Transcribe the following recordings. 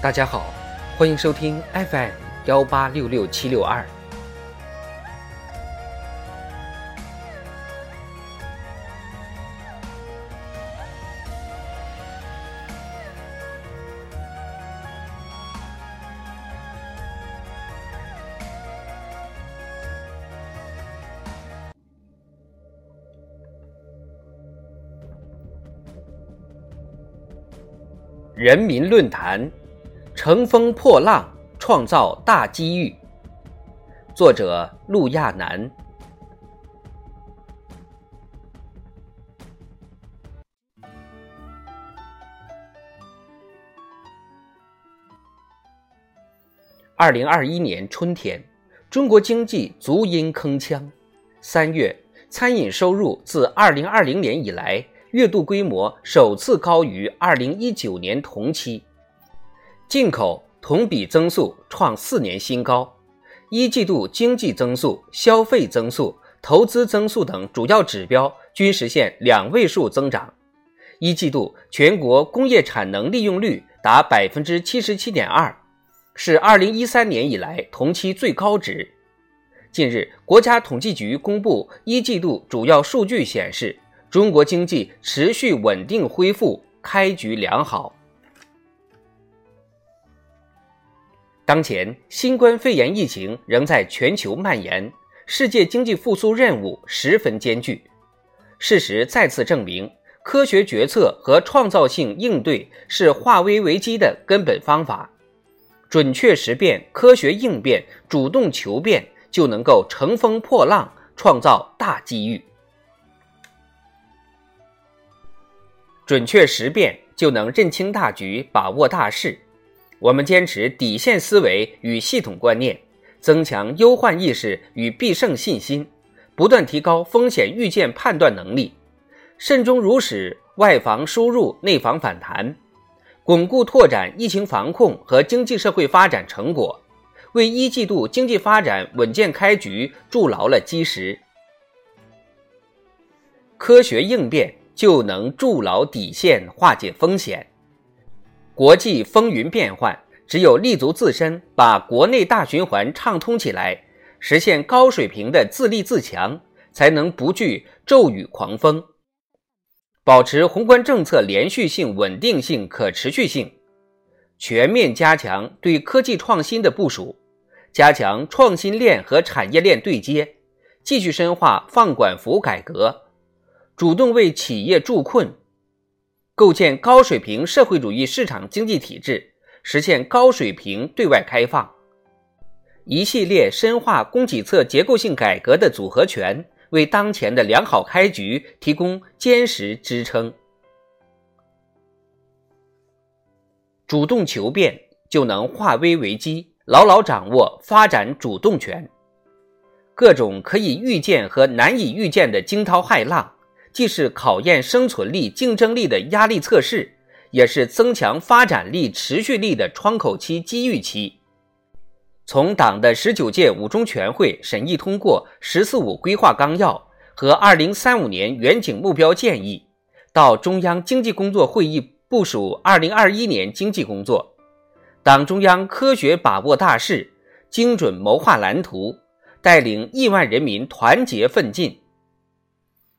大家好，欢迎收听 FM 幺八六六七六二。人民论坛，乘风破浪，创造大机遇。作者：陆亚楠。二零二一年春天，中国经济足音铿锵。三月，餐饮收入自二零二零年以来。月度规模首次高于二零一九年同期，进口同比增速创四年新高，一季度经济增速、消费增速、投资增速等主要指标均实现两位数增长。一季度全国工业产能利用率达百分之七十七点二，是二零一三年以来同期最高值。近日，国家统计局公布一季度主要数据显示。中国经济持续稳定恢复，开局良好。当前，新冠肺炎疫情仍在全球蔓延，世界经济复苏任务十分艰巨。事实再次证明，科学决策和创造性应对是化危为机的根本方法。准确识变、科学应变、主动求变，就能够乘风破浪，创造大机遇。准确识变就能认清大局，把握大势。我们坚持底线思维与系统观念，增强忧患意识与必胜信心，不断提高风险预见判断能力，慎终如始，外防输入，内防反弹，巩固拓展疫情防控和经济社会发展成果，为一季度经济发展稳健开局筑牢了基石。科学应变。就能筑牢底线，化解风险。国际风云变幻，只有立足自身，把国内大循环畅通起来，实现高水平的自立自强，才能不惧骤雨狂风，保持宏观政策连续性、稳定性、可持续性。全面加强对科技创新的部署，加强创新链和产业链对接，继续深化放管服改革。主动为企业助困，构建高水平社会主义市场经济体制，实现高水平对外开放，一系列深化供给侧结构性改革的组合拳，为当前的良好开局提供坚实支撑。主动求变，就能化危为机，牢牢掌握发展主动权。各种可以预见和难以预见的惊涛骇浪。既是考验生存力、竞争力的压力测试，也是增强发展力、持续力的窗口期、机遇期。从党的十九届五中全会审议通过“十四五”规划纲要和二零三五年远景目标建议，到中央经济工作会议部署二零二一年经济工作，党中央科学把握大势，精准谋划蓝图，带领亿万人民团结奋进。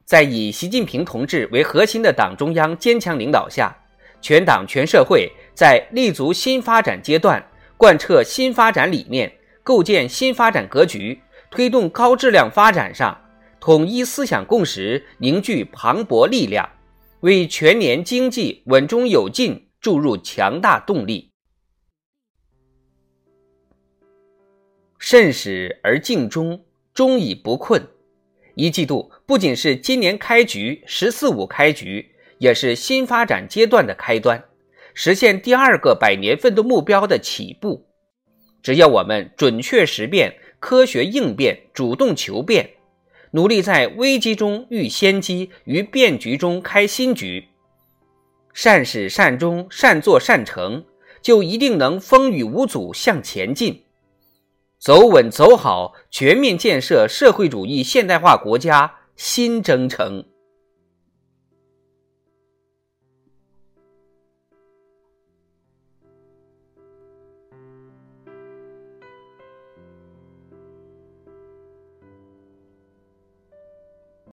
在以习近平同志为核心的党中央坚强领导下，全党全社会在立足新发展阶段、贯彻新发展理念、构建新发展格局、推动高质量发展上，统一思想共识，凝聚磅礴力量，为全年经济稳中有进注入强大动力。慎始而敬终，终以不困。一季度不仅是今年开局“十四五”开局，也是新发展阶段的开端，实现第二个百年奋斗目标的起步。只要我们准确识变、科学应变、主动求变，努力在危机中遇先机，于变局中开新局，善始善终、善作善成，就一定能风雨无阻向前进。走稳走好，全面建设社会主义现代化国家新征程。